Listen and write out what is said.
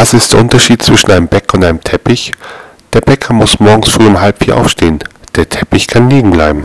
Was ist der Unterschied zwischen einem Bäcker und einem Teppich? Der Bäcker muss morgens früh um halb vier aufstehen, der Teppich kann liegen bleiben.